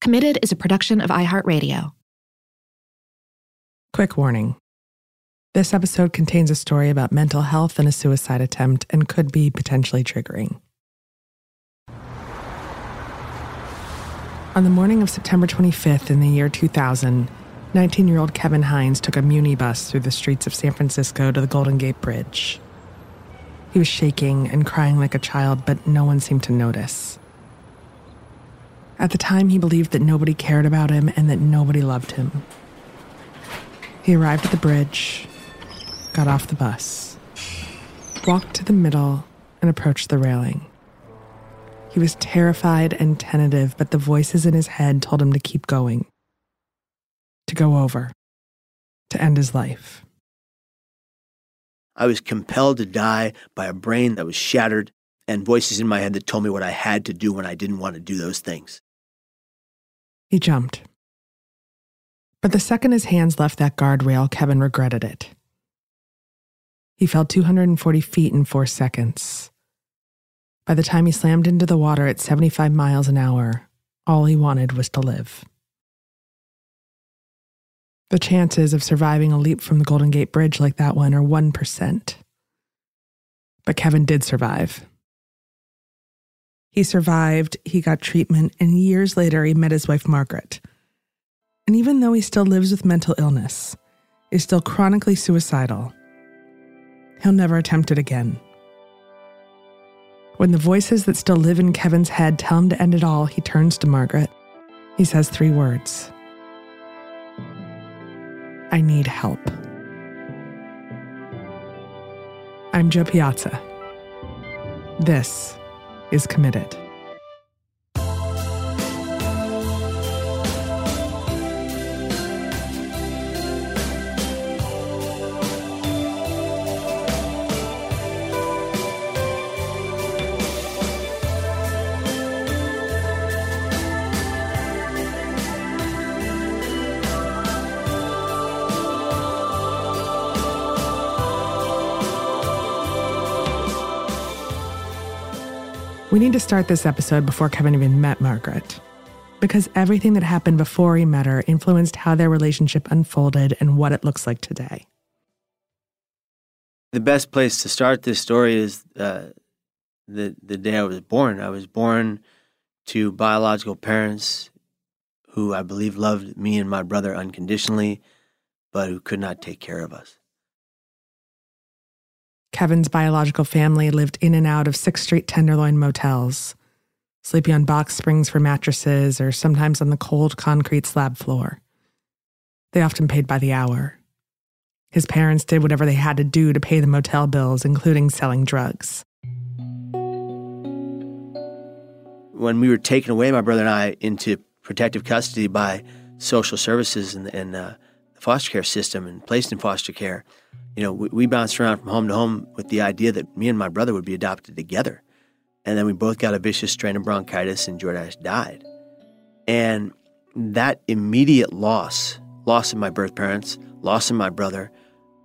Committed is a production of iHeartRadio. Quick warning this episode contains a story about mental health and a suicide attempt and could be potentially triggering. On the morning of September 25th in the year 2000, 19 year old Kevin Hines took a Muni bus through the streets of San Francisco to the Golden Gate Bridge. He was shaking and crying like a child, but no one seemed to notice. At the time, he believed that nobody cared about him and that nobody loved him. He arrived at the bridge, got off the bus, walked to the middle, and approached the railing. He was terrified and tentative, but the voices in his head told him to keep going, to go over, to end his life. I was compelled to die by a brain that was shattered and voices in my head that told me what I had to do when I didn't want to do those things. He jumped. But the second his hands left that guardrail, Kevin regretted it. He fell 240 feet in four seconds. By the time he slammed into the water at 75 miles an hour, all he wanted was to live. The chances of surviving a leap from the Golden Gate Bridge like that one are 1%. But Kevin did survive. He survived, he got treatment, and years later he met his wife Margaret. And even though he still lives with mental illness, is still chronically suicidal, he'll never attempt it again. When the voices that still live in Kevin's head tell him to end it all, he turns to Margaret. He says three words I need help. I'm Jo Piazza. This is committed. Start this episode before Kevin even met Margaret. Because everything that happened before he met her influenced how their relationship unfolded and what it looks like today. The best place to start this story is uh, the the day I was born. I was born to biological parents who I believe loved me and my brother unconditionally, but who could not take care of us. Kevin's biological family lived in and out of Sixth Street Tenderloin motels, sleeping on box springs for mattresses or sometimes on the cold concrete slab floor. They often paid by the hour. His parents did whatever they had to do to pay the motel bills, including selling drugs. When we were taken away, my brother and I, into protective custody by social services and, and uh, foster care system and placed in foster care, you know, we, we bounced around from home to home with the idea that me and my brother would be adopted together. And then we both got a vicious strain of bronchitis, and Jordash died. And that immediate loss, loss of my birth parents, loss of my brother,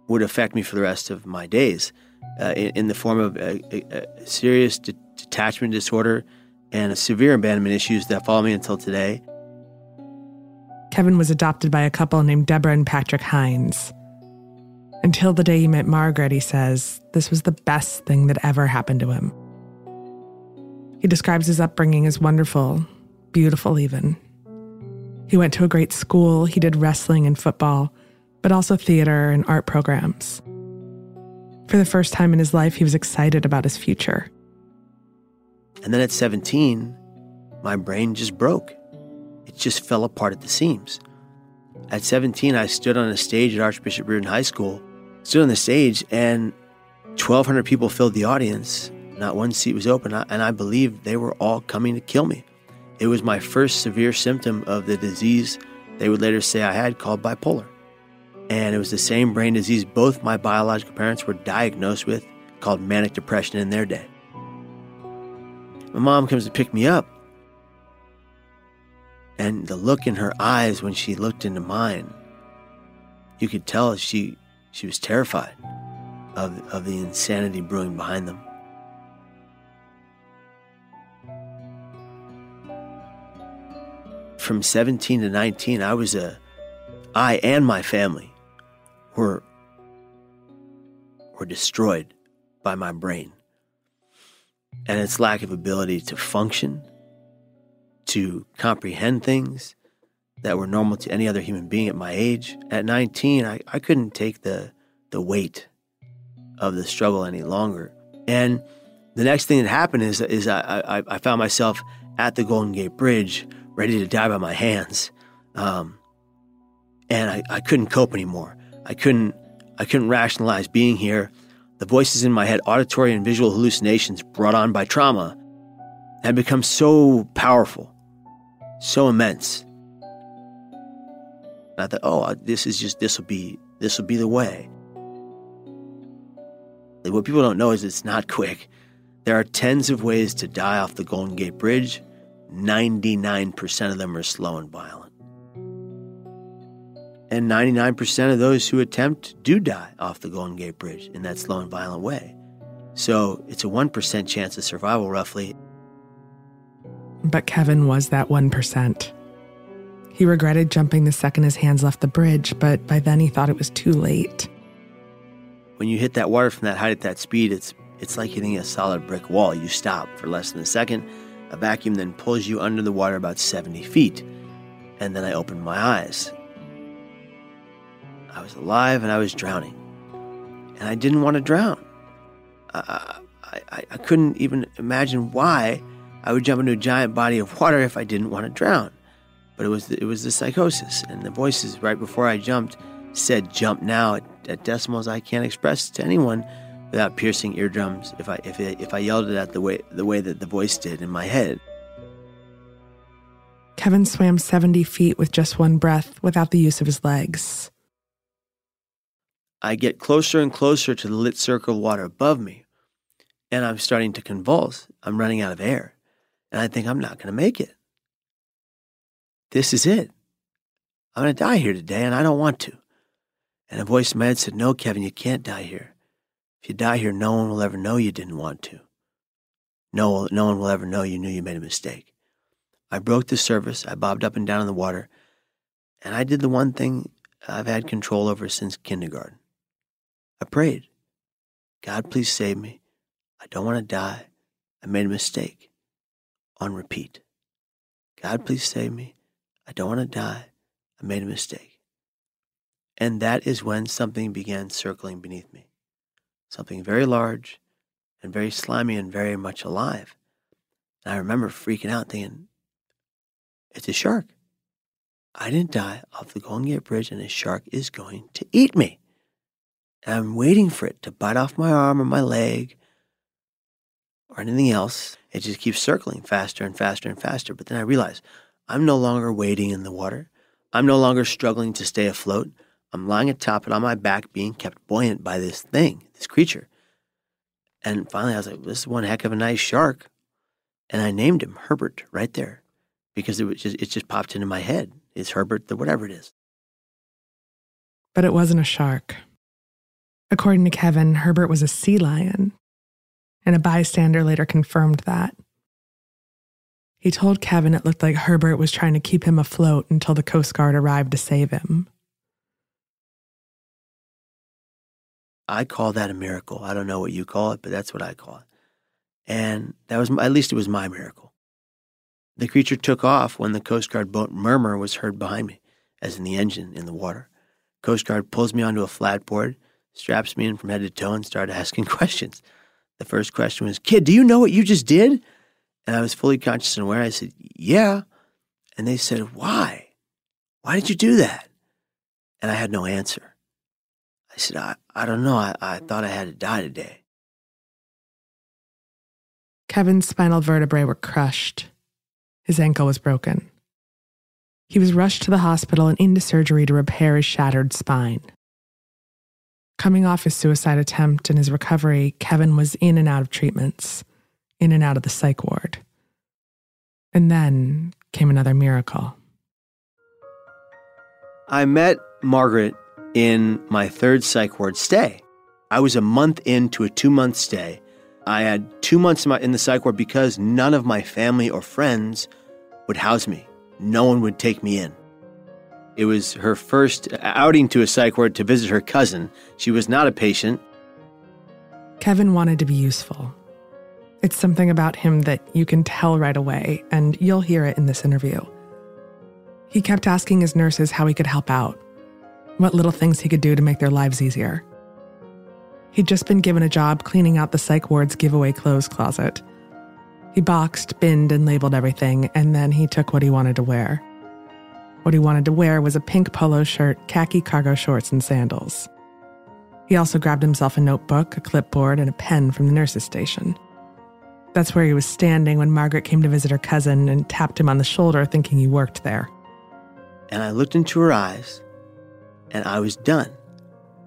would affect me for the rest of my days uh, in, in, the form of a, a, a serious de- detachment disorder and severe abandonment issues that follow me until today. Kevin was adopted by a couple named Deborah and Patrick Hines. Until the day he met Margaret, he says, this was the best thing that ever happened to him. He describes his upbringing as wonderful, beautiful, even. He went to a great school, he did wrestling and football, but also theater and art programs. For the first time in his life, he was excited about his future. And then at 17, my brain just broke. Just fell apart at the seams. At 17, I stood on a stage at Archbishop Riordan High School stood on the stage and 1,200 people filled the audience. Not one seat was open, and I believe they were all coming to kill me. It was my first severe symptom of the disease they would later say I had called bipolar. And it was the same brain disease both my biological parents were diagnosed with, called manic depression in their day. My mom comes to pick me up, and the look in her eyes when she looked into mine, you could tell she she was terrified of, of the insanity brewing behind them. From 17 to 19, I was a, I and my family were, were destroyed by my brain and its lack of ability to function, to comprehend things, that were normal to any other human being at my age. At 19, I, I couldn't take the, the weight of the struggle any longer. And the next thing that happened is, is I, I, I found myself at the Golden Gate Bridge, ready to die by my hands. Um, and I, I couldn't cope anymore. I couldn't, I couldn't rationalize being here. The voices in my head, auditory and visual hallucinations brought on by trauma, had become so powerful, so immense and I thought, oh, this is just this will be this will be the way. What people don't know is it's not quick. There are tens of ways to die off the Golden Gate Bridge. 99% of them are slow and violent. And 99% of those who attempt do die off the Golden Gate Bridge in that slow and violent way. So it's a 1% chance of survival, roughly. But Kevin was that 1%. He regretted jumping the second his hands left the bridge, but by then he thought it was too late. When you hit that water from that height at that speed, it's it's like hitting a solid brick wall. You stop for less than a second. A vacuum then pulls you under the water about 70 feet. And then I opened my eyes. I was alive and I was drowning. And I didn't want to drown. I, I, I couldn't even imagine why I would jump into a giant body of water if I didn't want to drown but it was the, it was the psychosis, and the voices right before I jumped said, "Jump now!" at, at decimals I can't express to anyone without piercing eardrums. If I if it, if I yelled it out the way the way that the voice did in my head. Kevin swam 70 feet with just one breath without the use of his legs. I get closer and closer to the lit circle of water above me, and I'm starting to convulse. I'm running out of air, and I think I'm not going to make it this is it. I'm going to die here today, and I don't want to. And a voice in my head said, No, Kevin, you can't die here. If you die here, no one will ever know you didn't want to. no, no one will ever know you knew you made a mistake. I broke the surface. I bobbed up and down in the water. And I did the one thing I've had control over since kindergarten. I prayed, God, please save me. I don't want to die. I made a mistake. On repeat. God, hmm. please save me. I don't want to die. I made a mistake. And that is when something began circling beneath me. Something very large and very slimy and very much alive. And I remember freaking out thinking, it's a shark. I didn't die off the Golden Gate Bridge and a shark is going to eat me. And I'm waiting for it to bite off my arm or my leg or anything else. It just keeps circling faster and faster and faster. But then I realize I'm no longer wading in the water. I'm no longer struggling to stay afloat. I'm lying atop it on my back, being kept buoyant by this thing, this creature. And finally, I was like, this is one heck of a nice shark. And I named him Herbert right there because it, was just, it just popped into my head. It's Herbert, the whatever it is. But it wasn't a shark. According to Kevin, Herbert was a sea lion, and a bystander later confirmed that. He told Kevin it looked like Herbert was trying to keep him afloat until the Coast Guard arrived to save him. I call that a miracle. I don't know what you call it, but that's what I call it. And that was, at least it was my miracle. The creature took off when the Coast Guard boat murmur was heard behind me, as in the engine in the water. Coast Guard pulls me onto a flat board, straps me in from head to toe, and started asking questions. The first question was, Kid, do you know what you just did? And I was fully conscious and aware. I said, Yeah. And they said, Why? Why did you do that? And I had no answer. I said, I, I don't know. I, I thought I had to die today. Kevin's spinal vertebrae were crushed. His ankle was broken. He was rushed to the hospital and into surgery to repair his shattered spine. Coming off his suicide attempt and his recovery, Kevin was in and out of treatments in and out of the psych ward. And then came another miracle. I met Margaret in my third psych ward stay. I was a month into a two month stay. I had two months in the psych ward because none of my family or friends would house me. No one would take me in. It was her first outing to a psych ward to visit her cousin. She was not a patient. Kevin wanted to be useful. It's something about him that you can tell right away, and you'll hear it in this interview. He kept asking his nurses how he could help out, what little things he could do to make their lives easier. He'd just been given a job cleaning out the psych ward's giveaway clothes closet. He boxed, binned, and labeled everything, and then he took what he wanted to wear. What he wanted to wear was a pink polo shirt, khaki cargo shorts, and sandals. He also grabbed himself a notebook, a clipboard, and a pen from the nurse's station. That's where he was standing when Margaret came to visit her cousin and tapped him on the shoulder, thinking he worked there. And I looked into her eyes, and I was done.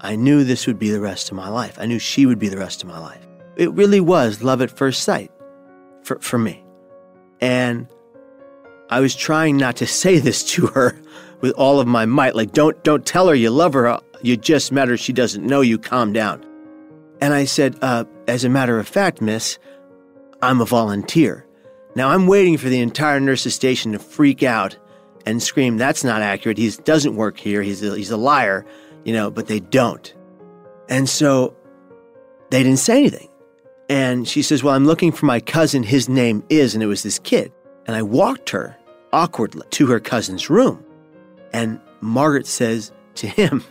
I knew this would be the rest of my life. I knew she would be the rest of my life. It really was love at first sight for, for me. And I was trying not to say this to her with all of my might. Like, don't, don't tell her you love her. You just met her. She doesn't know you. Calm down. And I said, uh, as a matter of fact, miss, I'm a volunteer. Now I'm waiting for the entire nurse's station to freak out and scream, that's not accurate. He doesn't work here. He's a, he's a liar, you know, but they don't. And so they didn't say anything. And she says, Well, I'm looking for my cousin. His name is, and it was this kid. And I walked her awkwardly to her cousin's room. And Margaret says to him,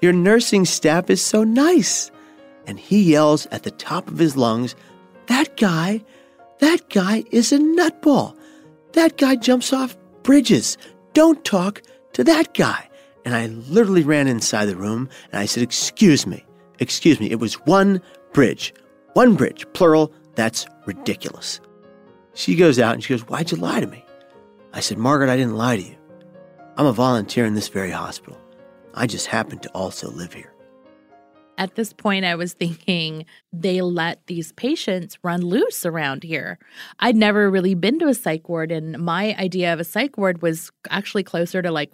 Your nursing staff is so nice. And he yells at the top of his lungs, that guy, that guy is a nutball. That guy jumps off bridges. Don't talk to that guy. And I literally ran inside the room and I said, Excuse me, excuse me. It was one bridge. One bridge, plural. That's ridiculous. She goes out and she goes, Why'd you lie to me? I said, Margaret, I didn't lie to you. I'm a volunteer in this very hospital. I just happen to also live here. At this point, I was thinking they let these patients run loose around here. I'd never really been to a psych ward, and my idea of a psych ward was actually closer to like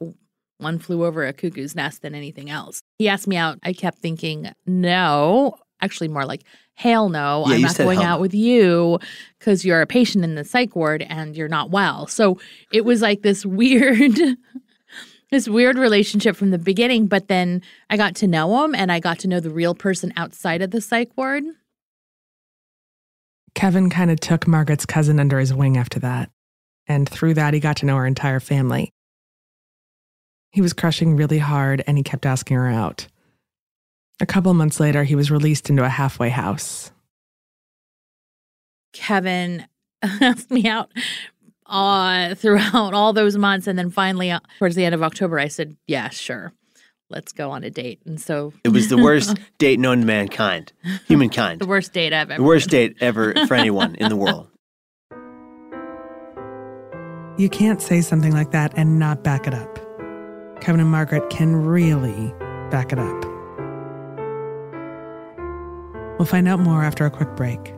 one flew over a cuckoo's nest than anything else. He asked me out. I kept thinking, no, actually more like, hell no, Yeah, I'm not going hell out with you because you're a patient in the psych ward and you're not well. So it was like this weird. This weird relationship from the beginning, but then I got to know him and I got to know the real person outside of the psych ward. Kevin kind of took Margaret's cousin under his wing after that. And through that, he got to know her entire family. He was crushing really hard and he kept asking her out. A couple months later, he was released into a halfway house. Kevin asked me out uh, throughout all those months. And then finally, uh, towards the end of October, I said, yeah, sure. Let's go on a date. And so It was the worst date known to mankind, humankind. the worst date I've ever The worst date ever for anyone in the world. You can't say something like that and not back it up. Kevin and Margaret can really back it up. We'll find out more after a quick break.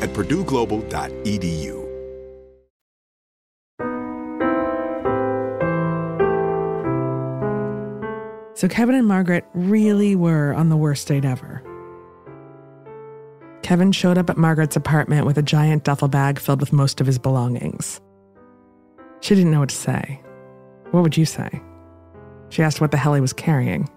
at purdueglobal.edu. So Kevin and Margaret really were on the worst date ever. Kevin showed up at Margaret's apartment with a giant duffel bag filled with most of his belongings. She didn't know what to say. What would you say? She asked what the hell he was carrying.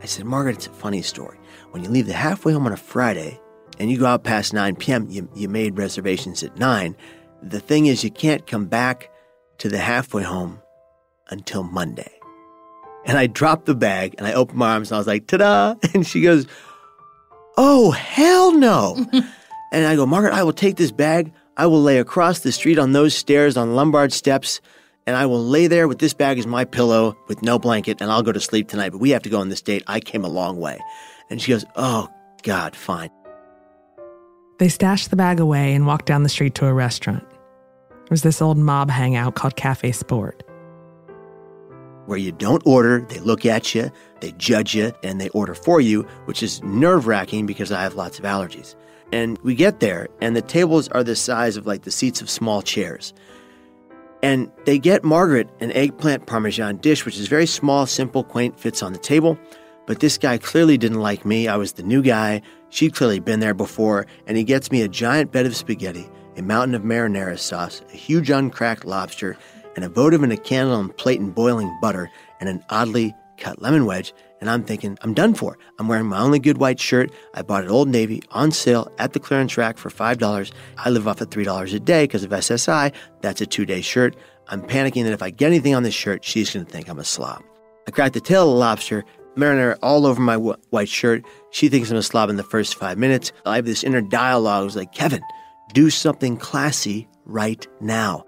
I said, Margaret, it's a funny story. When you leave the halfway home on a Friday and you go out past 9 p.m., you, you made reservations at 9. The thing is, you can't come back to the halfway home until Monday. And I dropped the bag and I opened my arms and I was like, ta da! And she goes, Oh, hell no. and I go, Margaret, I will take this bag. I will lay across the street on those stairs on Lombard steps and I will lay there with this bag as my pillow with no blanket and I'll go to sleep tonight. But we have to go on this date. I came a long way. And she goes, Oh, God, fine. They stashed the bag away and walked down the street to a restaurant. It was this old mob hangout called Cafe Sport. Where you don't order, they look at you, they judge you, and they order for you, which is nerve wracking because I have lots of allergies. And we get there, and the tables are the size of like the seats of small chairs. And they get Margaret an eggplant parmesan dish, which is very small, simple, quaint, fits on the table. But this guy clearly didn't like me. I was the new guy. She'd clearly been there before. And he gets me a giant bed of spaghetti, a mountain of marinara sauce, a huge uncracked lobster, and a votive and a candle and plate in boiling butter, and an oddly cut lemon wedge. And I'm thinking, I'm done for. I'm wearing my only good white shirt. I bought at Old Navy on sale at the clearance rack for $5. I live off of $3 a day because of SSI. That's a two day shirt. I'm panicking that if I get anything on this shirt, she's going to think I'm a slob. I crack the tail of the lobster, marinara all over my wh- white shirt. She thinks I'm a slob in the first five minutes. I have this inner dialogue. I was like, Kevin, do something classy right now.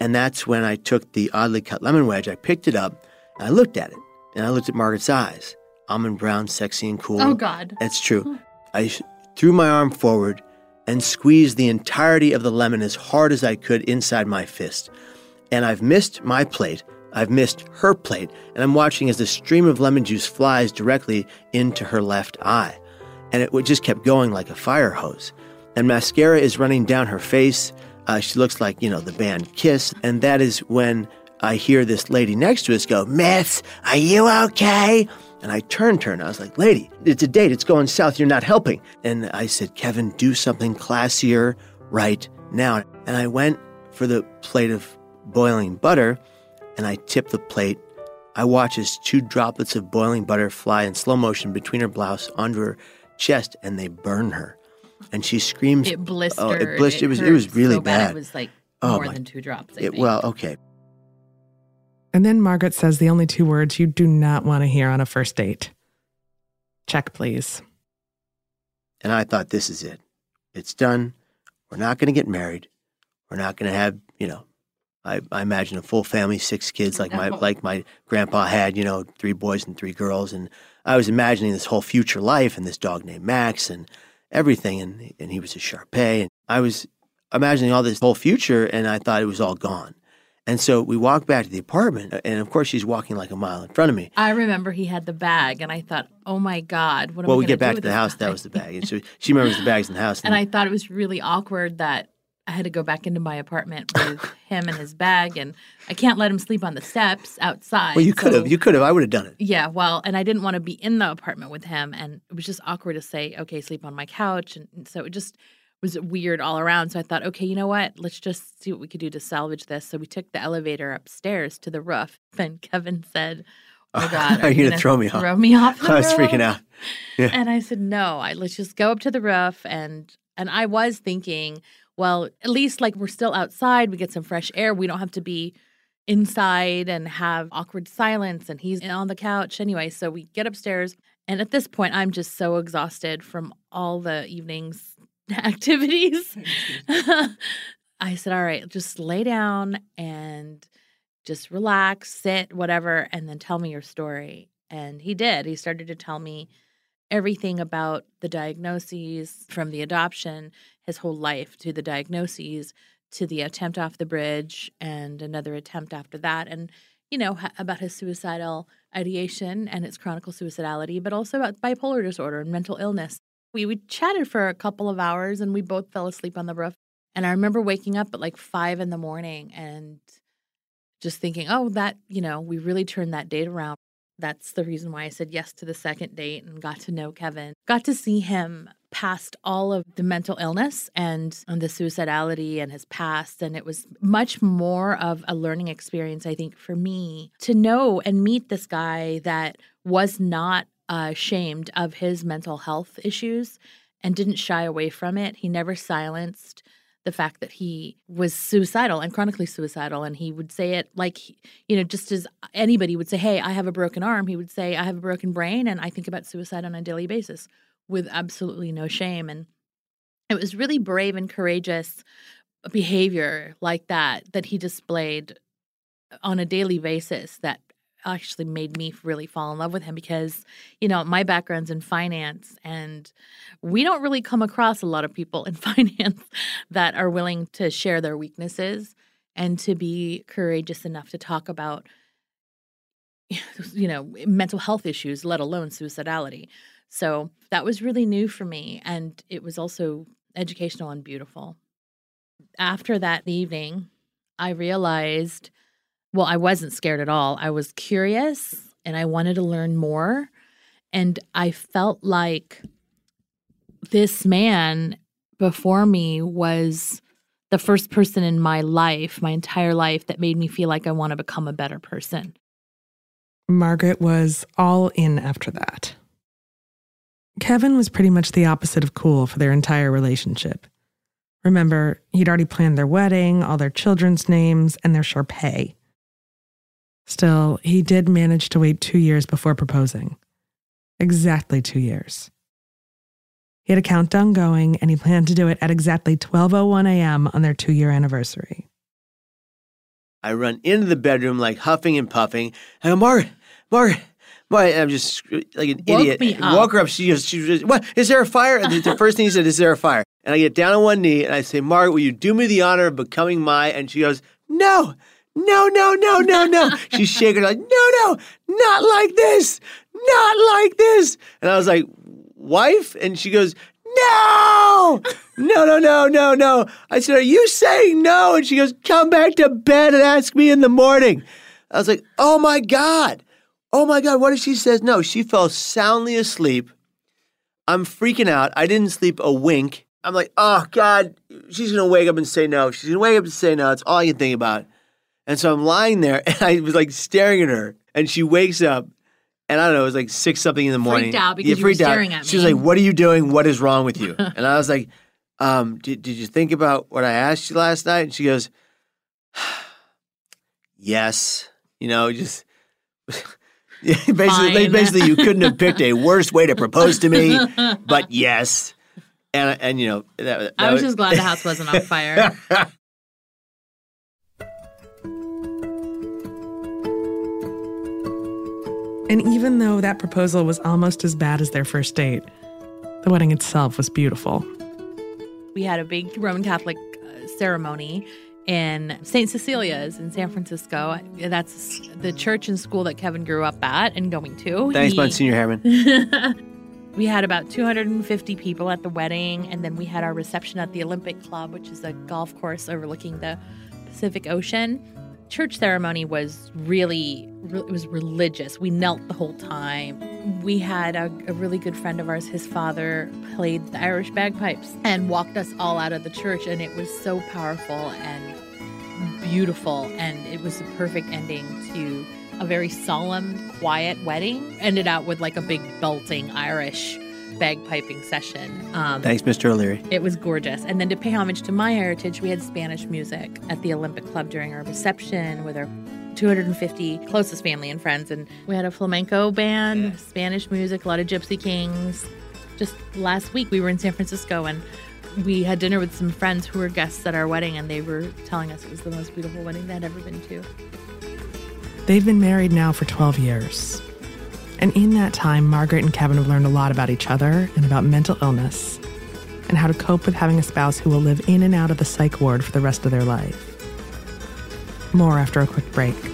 And that's when I took the oddly cut lemon wedge, I picked it up, and I looked at it and I looked at Margaret's eyes. Almond brown, sexy and cool. Oh, God. That's true. I threw my arm forward and squeezed the entirety of the lemon as hard as I could inside my fist. And I've missed my plate. I've missed her plate. And I'm watching as the stream of lemon juice flies directly into her left eye. And it just kept going like a fire hose. And mascara is running down her face. Uh, she looks like, you know, the band Kiss. And that is when I hear this lady next to us go, Miss, are you okay? And I turned to her and I was like, Lady, it's a date. It's going south. You're not helping. And I said, Kevin, do something classier right now. And I went for the plate of boiling butter and I tip the plate. I watch as two droplets of boiling butter fly in slow motion between her blouse onto her chest and they burn her. And she screams. It blistered. Oh, it blistered. It, was, it was really so bad. It was like Oh, more my- than two drops. I It- think. well, okay. And then Margaret says the only two words you do not want to hear on a first date. Check, please. And I thought, this is it. It's done. We're not going to get married. We're not going to have, you know, I, I imagine a full family, six kids, like my like my grandpa had, you know, three boys and three girls, and I was imagining this whole future life and this dog named Max and everything, and and he was a Shar-Pei, and I was imagining all this whole future, and I thought it was all gone. And so we walked back to the apartment, and of course she's walking like a mile in front of me. I remember he had the bag, and I thought, "Oh my God, what am well, I we get back to the house. guy?" That was the bag, and so she remembers the bags in the house. And I thought it was really awkward that I had to go back into my apartment with him and his bag, and I can't let him sleep on the steps outside. well, you could have, you could have. I would have done it. Yeah, well, and I didn't want to be in the apartment with him, and it was just awkward to say, "Okay, sleep on my couch," and and so it just was weird all around. So I thought, okay, you know what? Let's just see what we could do to salvage this. So we took the elevator upstairs to the roof, and Kevin said, "Oh my God, Are you gonna throw me off?" Throw me off? I was freaking out. Yeah. And I said, no, I, let's just go up to the roof. And and I was thinking, well, at least like we're still outside, we get some fresh air. We don't have to be inside and have awkward silence. And he's on the couch anyway. So we get upstairs. And at this point, I'm just so exhausted from all the evening's activities. I said, all right, just lay down and just relax, sit, whatever, and then tell me your story. And he did. He started to tell me everything about the diagnoses from the adoption, his whole life to the diagnoses to the attempt off the bridge and another attempt after that. And, you know, ha- about his suicidal ideation and his chronic suicidality, but also about bipolar disorder and mental illness. We, we chatted for a couple of hours and we both fell asleep on the roof. And I remember waking up at like five in the morning and just thinking, oh, that, you know, we really turned that date around. That's the reason why I said yes to the second date and got to know Kevin. Got to see him past all of the mental illness and, and the suicidality and his past. And it was much more of a learning experience, I think, for me to know and meet this guy that was not uh, ashamed of his mental health issues and didn't shy away from it. He never silenced the fact that he was suicidal and chronically suicidal and he would say it like you know just as anybody would say hey i have a broken arm he would say i have a broken brain and i think about suicide on a daily basis with absolutely no shame. And it was really brave and courageous behavior like that that he displayed on a daily basis that actually made me really fall in love with him because you know my background's in finance and we don't really come across a lot of people in finance that are willing to share their weaknesses and to be courageous enough to talk about you know mental health issues let alone suicidality. So that was really new for me and it was also educational and beautiful. After that evening i realized well, I wasn't scared at all. I was curious and I wanted to learn more. And I felt like this man before me was the first person in my life, my entire life, that made me feel like I want to become a better person. Margaret was all in after that. Kevin was pretty much the opposite of cool for their entire relationship. Remember, he'd already planned their wedding, all their children's names, and their Shar-Pei. Still, he did manage to wait two years before proposing. Exactly two years. He had a countdown going, and he planned to do it at exactly 12:01 a.m. on their two-year anniversary. I run into the bedroom like huffing and puffing. I go, Margaret, Margaret, Margaret. I'm just like an Woke idiot. me up. Walk her up. She goes, she goes, what? Is there a fire? And the first thing he said, is there a fire? And I get down on one knee and I say, Margaret, will you do me the honor of becoming my? And she goes, no, no, no, no, no, no. She's shaking like, no, no, not like this, not like this. And I was like, wife? And she goes, no, no, no, no, no, no. I said, are you saying no? And she goes, come back to bed and ask me in the morning. I was like, oh my God. Oh my God. What if she says no? She fell soundly asleep. I'm freaking out. I didn't sleep a wink. I'm like, oh God, she's gonna wake up and say no. She's gonna wake up and say no. It's all I can think about. And so I'm lying there and I was like staring at her. And she wakes up and I don't know, it was like six something in the morning. Freaked out because you were freaked out. staring at She was like, What are you doing? What is wrong with you? and I was like, um, did, did you think about what I asked you last night? And she goes, Yes. You know, just basically, Fine. basically, you couldn't have picked a worse way to propose to me, but yes. And and you know, that, that I was just glad the house wasn't on fire. And even though that proposal was almost as bad as their first date, the wedding itself was beautiful. we had a big Roman Catholic uh, ceremony in St. Cecilia's in San Francisco. That's the church and school that Kevin grew up at and going to. Thanks, He- Monsignor Harriman. we had about 250 people at the wedding, and then we had our reception at the Olympic Club, which is a golf course overlooking the Pacific Ocean. Church ceremony was really, re- it was religious. We knelt the whole time. We had a, a really good friend of ours, his father played the Irish bagpipes and walked us all out of the church, and it was so powerful and beautiful, and it was the perfect ending to a very solemn, quiet wedding. Ended out with like a big belting Irish bagpiping session. Um, Thanks, Mr. O'Leary. it was gorgeous. And then to pay homage to my heritage, we had Spanish music at the Olympic Club during our reception with our 250 closest family and friends. And we had a flamenco band, Spanish music, a lot of Gypsy Kings. Just last week, we were in San Francisco and we had dinner with some friends who were guests at our wedding, and they were telling us it was the most beautiful wedding they'd ever been to. They've been married now for 12 years. And in that time, Margaret and Kevin have learned a lot about each other and about mental illness and how to cope with having a spouse who will live in and out of the psych ward for the rest of their life. More after a quick break.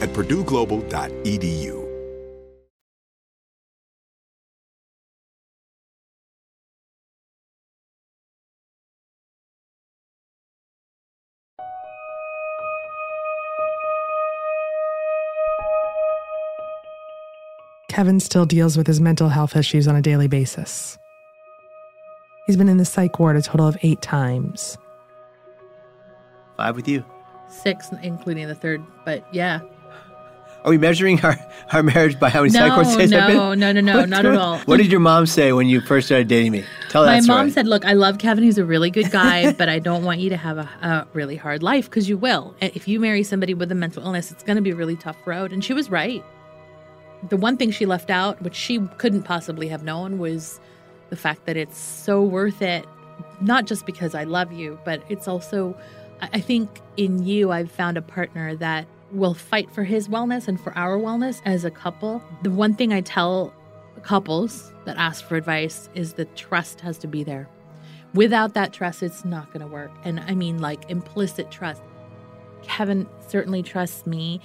at purdueglobal.edu. Kevin still deals with his mental health issues on a daily basis. He's been in the psych ward a total of eight times. Five with you. Six, including the third. But yeah. Are we measuring our, our marriage by how many No, psych ward stays I've been? no, no, no, no, What- not at all. What did your mom say when you first started dating me? Tell My that mom said, "Look, I love Kevin. He's a really good guy, but I don't want you to have a, a really hard life because you will. If you marry somebody with a mental illness, it's going to be a really tough road." And she was right. The one thing she left out, which she couldn't possibly have known, was the fact that it's so worth it. Not just because I love you, but it's also, I think in you, I've found a partner that will fight for his wellness and for our wellness as a couple. The one thing I tell couples that ask for advice is that trust has to be there. Without that trust, it's not going to work. And I mean, like implicit trust. Kevin certainly trusts me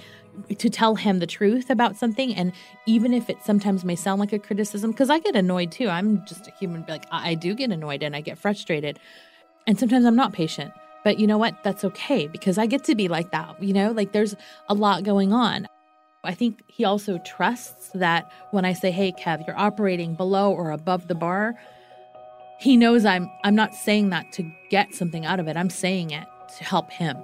to tell him the truth about something. And even if it sometimes may sound like a criticism, because I get annoyed too. I'm just a human, like, I I do get annoyed and I get frustrated. And sometimes I'm not patient. But you know what? That's okay because I get to be like that. You know, like there's a lot going on. I think he also trusts that when I say, "Hey, Kev, you're operating below or above the bar," he knows I'm I'm not saying that to get something out of it. I'm saying it to help him,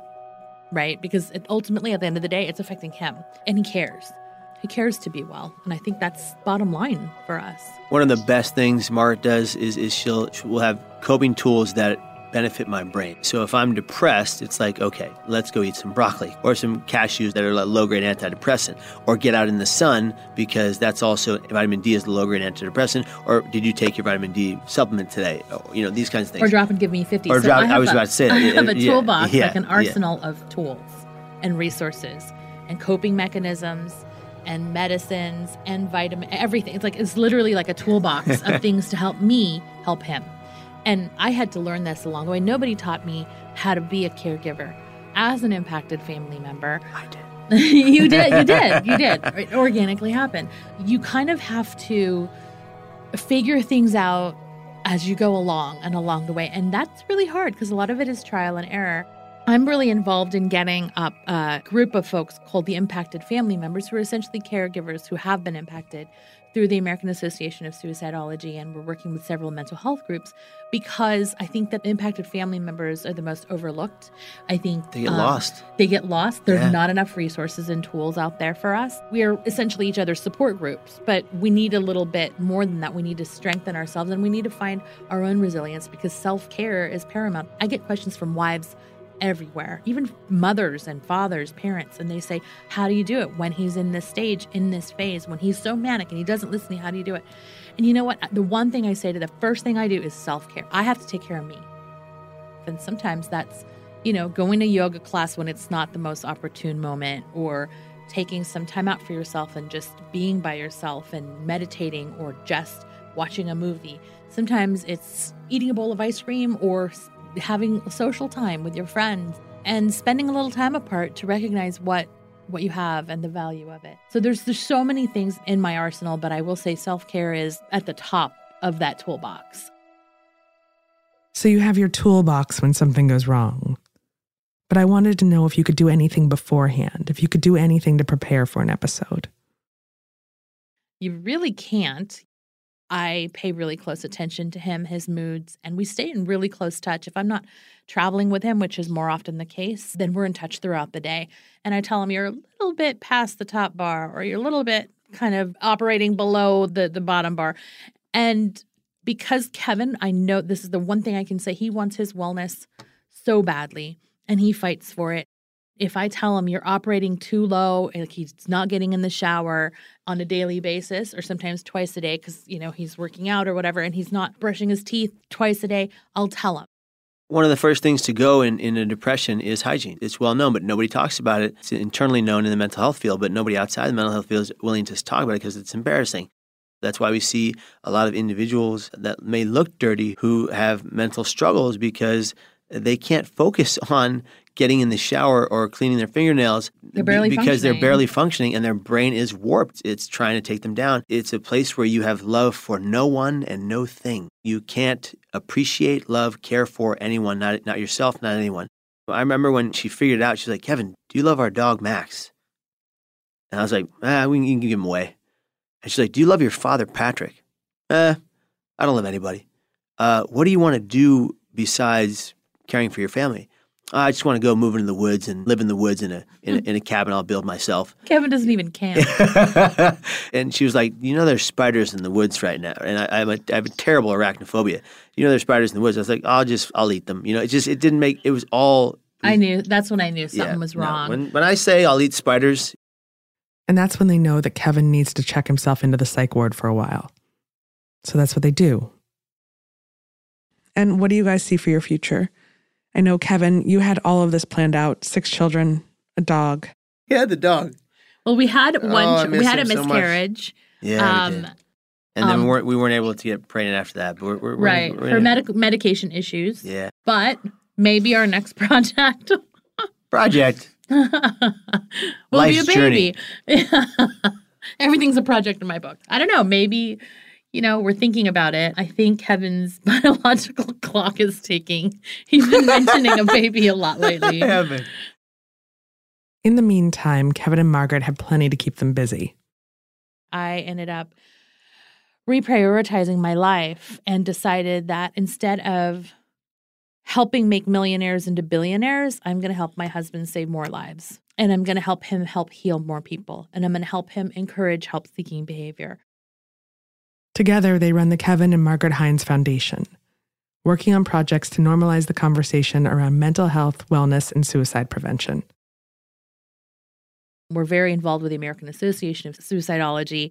right? Because it, ultimately, at the end of the day, it's affecting him, and he cares. He cares to be well, and I think that's bottom line for us. One of the best things Margaret does is, is she'll will have coping tools that benefit my brain. So if I'm depressed, it's like, okay, let's go eat some broccoli or some cashews that are low grade antidepressant, or get out in the sun because that's also vitamin D is the low grade antidepressant. Or did you take your vitamin D supplement today? Oh, you know these kinds of things. Or drop and give me 50. Or So drop- I, I was a- about to say I have a Yeah, toolbox, yeah, like an yeah. arsenal of tools and resources and coping mechanisms and medicines and vitamin everything. It's like it's literally like a toolbox of things to help me help him. And I had to learn this along the way. Nobody taught me how to be a caregiver. As an impacted family member, I did. you did, you did, you did. It organically happened. You kind of have to figure things out as you go along and along the way. And that's really hard because a lot of it is trial and error. I'm really involved in getting up a group of folks called the impacted family members, who are essentially caregivers who have been impacted through the American Association of Suicidology, and we're working with several mental health groups because I think that impacted family members are the most overlooked. I think They get um, lost. They get lost. There's Yeah. not enough resources and tools out there for us. We are essentially each other's support groups, but we need a little bit more than that. We need to strengthen ourselves and we need to find our own resilience because self care is paramount. I get questions from wives everywhere, even mothers and fathers, parents, and they say, How do you do it when he's in this stage, in this phase, when he's so manic and he doesn't listen? How do you do it? And you know what? The one thing I say to the first thing I do is self care. I have to take care of me. And sometimes that's, you know, going to yoga class when it's not the most opportune moment or taking some time out for yourself and just being by yourself and meditating or just watching a movie. Sometimes it's eating a bowl of ice cream or having social time with your friends and spending a little time apart to recognize what what you have and the value of it. So there's there's so many things in my arsenal, but I will say self-care is at the top of that toolbox. So you have your toolbox when something goes wrong. But I wanted to know if you could do anything beforehand, if you could do anything to prepare for an episode. You really can't. I pay really close attention to him, his moods, and we stay in really close touch. If I'm not traveling with him, which is more often the case, then we're in touch throughout the day. And I tell him, You're a little bit past the top bar, or you're a little bit kind of operating below the, the bottom bar. And because Kevin, I know this is the one thing I can say, he wants his wellness so badly and he fights for it. If I tell him you're operating too low, eh, like he's not getting in the shower on a daily basis or sometimes twice a day because, you know, he's working out or whatever and he's not brushing his teeth twice a day, I'll tell him. One of the first things to go in, in a depression is hygiene. It's well known, but nobody talks about it. It's internally known in the mental health field, but nobody outside the mental health field is willing to talk about it because it's embarrassing. That's why we see a lot of individuals that may look dirty who have mental struggles because they can't focus on getting in the shower or cleaning their fingernails They're barely because they're barely functioning and their brain is warped. It's trying to take them down. It's a place where you have love for no one and no thing. You can't appreciate, love, care for anyone, not not yourself, not anyone. I remember when she figured it out, she's like, Kevin, do you love our dog Max? And I was like, ah, we can, you can give him away. And she's like, do you love your father Patrick? Eh, I don't love anybody. Uh, what do you want to do besides caring for your family? I just want to go move into the woods and live in the woods in a in a, hmm. in a cabin I'll build myself. Kevin doesn't even camp. and she was like, "You know, there's spiders in the woods right now, and I, I'm a, I have a terrible arachnophobia. You know, there's spiders in the woods." I was like, "I'll just, I'll eat them." You know, it just, it didn't make. It was all. I knew that's when I knew something yeah, was no. wrong. When when I say I'll eat spiders, And that's when they know that Kevin needs to check himself into the psych ward for a while. So that's what they do. And what do you guys see for your future? I know, Kevin, you had all of this planned out six children, a dog. yeah, the dog. well, we had one. Oh, I ch- we had a him so much. miscarriage. Yeah, we um, did. and then um, we weren't we weren't able to get pregnant after that. But we're, we're, we're right we're for in- medic- medication issues. Yeah, But maybe our next project project. will Life's be a baby. Everything's a project in my book. I don't know. Maybe, you know, we're thinking about it. I think Kevin's biological clock is ticking. He's been mentioning a baby a lot lately. Kevin. In the meantime, Kevin and Margaret had plenty to keep them busy. I ended up reprioritizing my life and decided that instead of helping make millionaires into billionaires, I'm going to help my husband save more lives. And I'm going to help him help heal more people. And I'm going to help him encourage help seeking behavior. Together, they run the Kevin and Margaret Hines Foundation, working on projects to normalize the conversation around mental health, wellness, and suicide prevention. We're very involved with the American Association of Suicidology.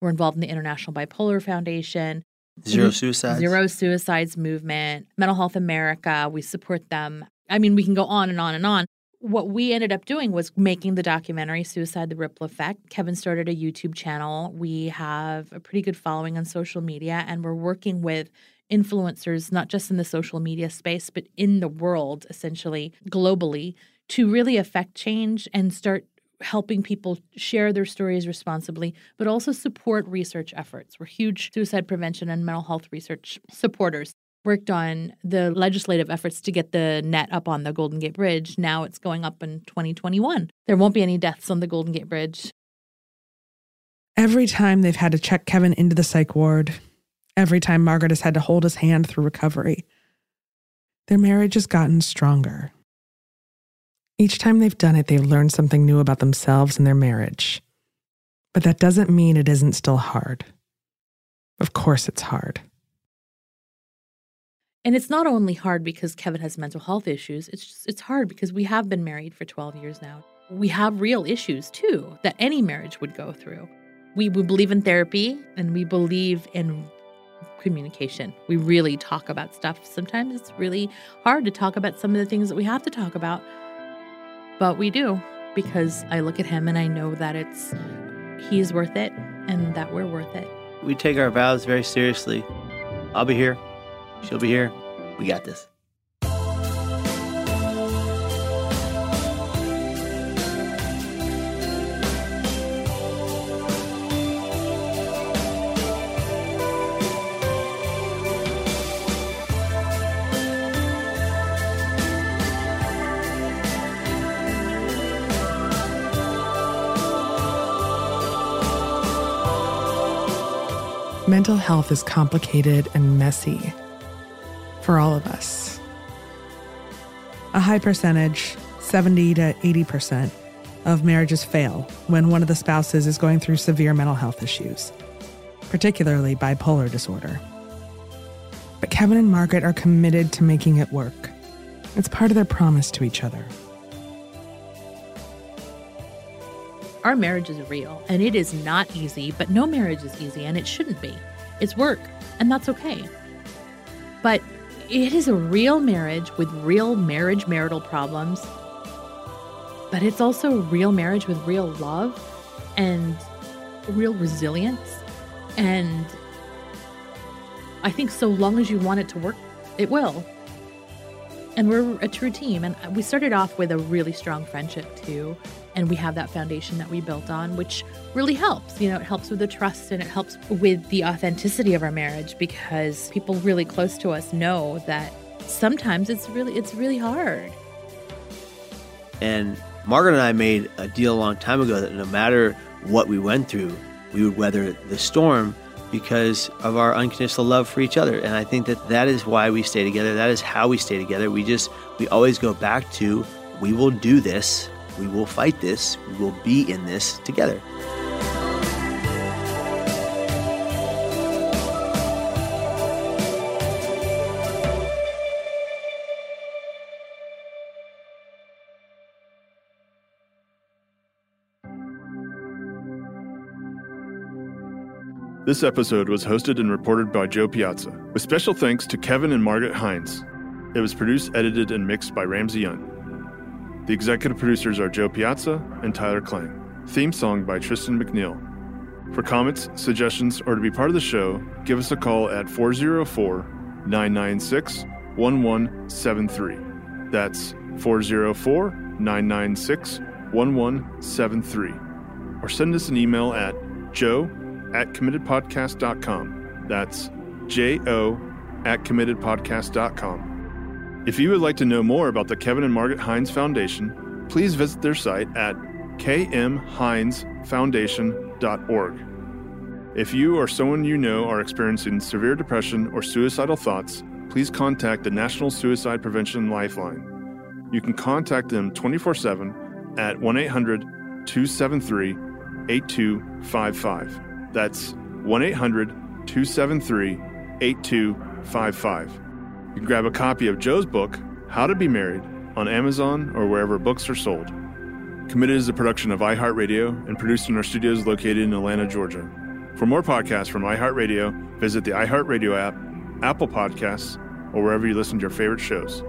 We're involved in the International Bipolar Foundation, Zero Mhm. suicides. Zero Suicides Movement, Mental Health America. We support them. I mean, we can go on and on and on. What we ended up doing was making the documentary Suicide the Ripple Effect. Kevin started a YouTube channel. We have a pretty good following on social media, and we're working with influencers, not just in the social media space, but in the world, essentially, globally, to really affect change and start helping people share their stories responsibly, but also support research efforts. We're huge suicide prevention and mental health research supporters. Worked on the legislative efforts to get the net up on the Golden Gate Bridge. Now it's going up in 2021. There won't be any deaths on the Golden Gate Bridge. Every time they've had to check Kevin into the psych ward, every time Margaret has had to hold his hand through recovery, their marriage has gotten stronger. Each time they've done it, they've learned something new about themselves and their marriage. But that doesn't mean it isn't still hard. Of course, it's hard. And it's not only hard because Kevin has mental health issues, it's just, it's hard because we have been married for 12 years now. We have real issues too that any marriage would go through. We, we believe in therapy and we believe in communication. We really talk about stuff. Sometimes it's really hard to talk about some of the things that we have to talk about, but we do because I look at him and I know that it's he's worth it and that we're worth it. We take our vows very seriously. I'll be here. She'll be here. We got this. Mental health is complicated and messy for all of us. A high percentage, 70 to 80%, of marriages fail when one of the spouses is going through severe mental health issues, particularly bipolar disorder. But Kevin and Margaret are committed to making it work. It's part of their promise to each other. Our marriage is real and it is not easy, but no marriage is easy and it shouldn't be. It's work and that's okay. But it is a real marriage with real marriage marital problems. But it's also a real marriage with real love and real resilience. And I think so long as you want it to work, it will. And we're a true team. And we started off with a really strong friendship too and we have that foundation that we built on which really helps. You know it helps with the trust and it helps with the authenticity of our marriage because people really close to us know that sometimes it's really it's really hard. And margaret and i made a deal a long time ago that no matter what we went through we would weather the storm because of our unconditional love for each other. And i think that that is why we stay together. That is how we stay together. We just we always go back to we will do this we will fight this. We will be in this together. This episode was hosted and reported by Jo Piazza, with special thanks to Kevin and Margaret Hines. It was produced, edited, and mixed by Ramsey Yount. The executive producers are Jo Piazza and Tyler Klang. Theme song by Tristan McNeil. For comments, suggestions, or to be part of the show, give us a call at 404 996 1173. That's 404 996 1173. Or send us an email at jo at committedpodcast.com. That's J O at committedpodcast.com. If you would like to know more about the Kevin and Margaret Hines Foundation, please visit their site at kmhinesfoundation.org. If you or someone you know are experiencing severe depression or suicidal thoughts, please contact the National Suicide Prevention Lifeline. You can contact them 24 7 at 1 800 273 8255. That's 1 800 273 8255. You can grab a copy of Jo's book, How to Be Married, on Amazon or wherever books are sold. Committed is a production of iHeartRadio and produced in our studios located in Atlanta, Georgia. For more podcasts from iHeartRadio, visit the iHeartRadio app, Apple Podcasts, or wherever you listen to your favorite shows.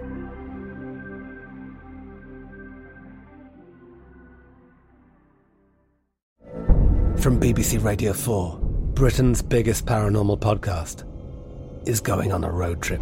From BBC Radio 4, Britain's biggest paranormal podcast is going on a road trip.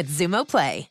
with Xumo Play.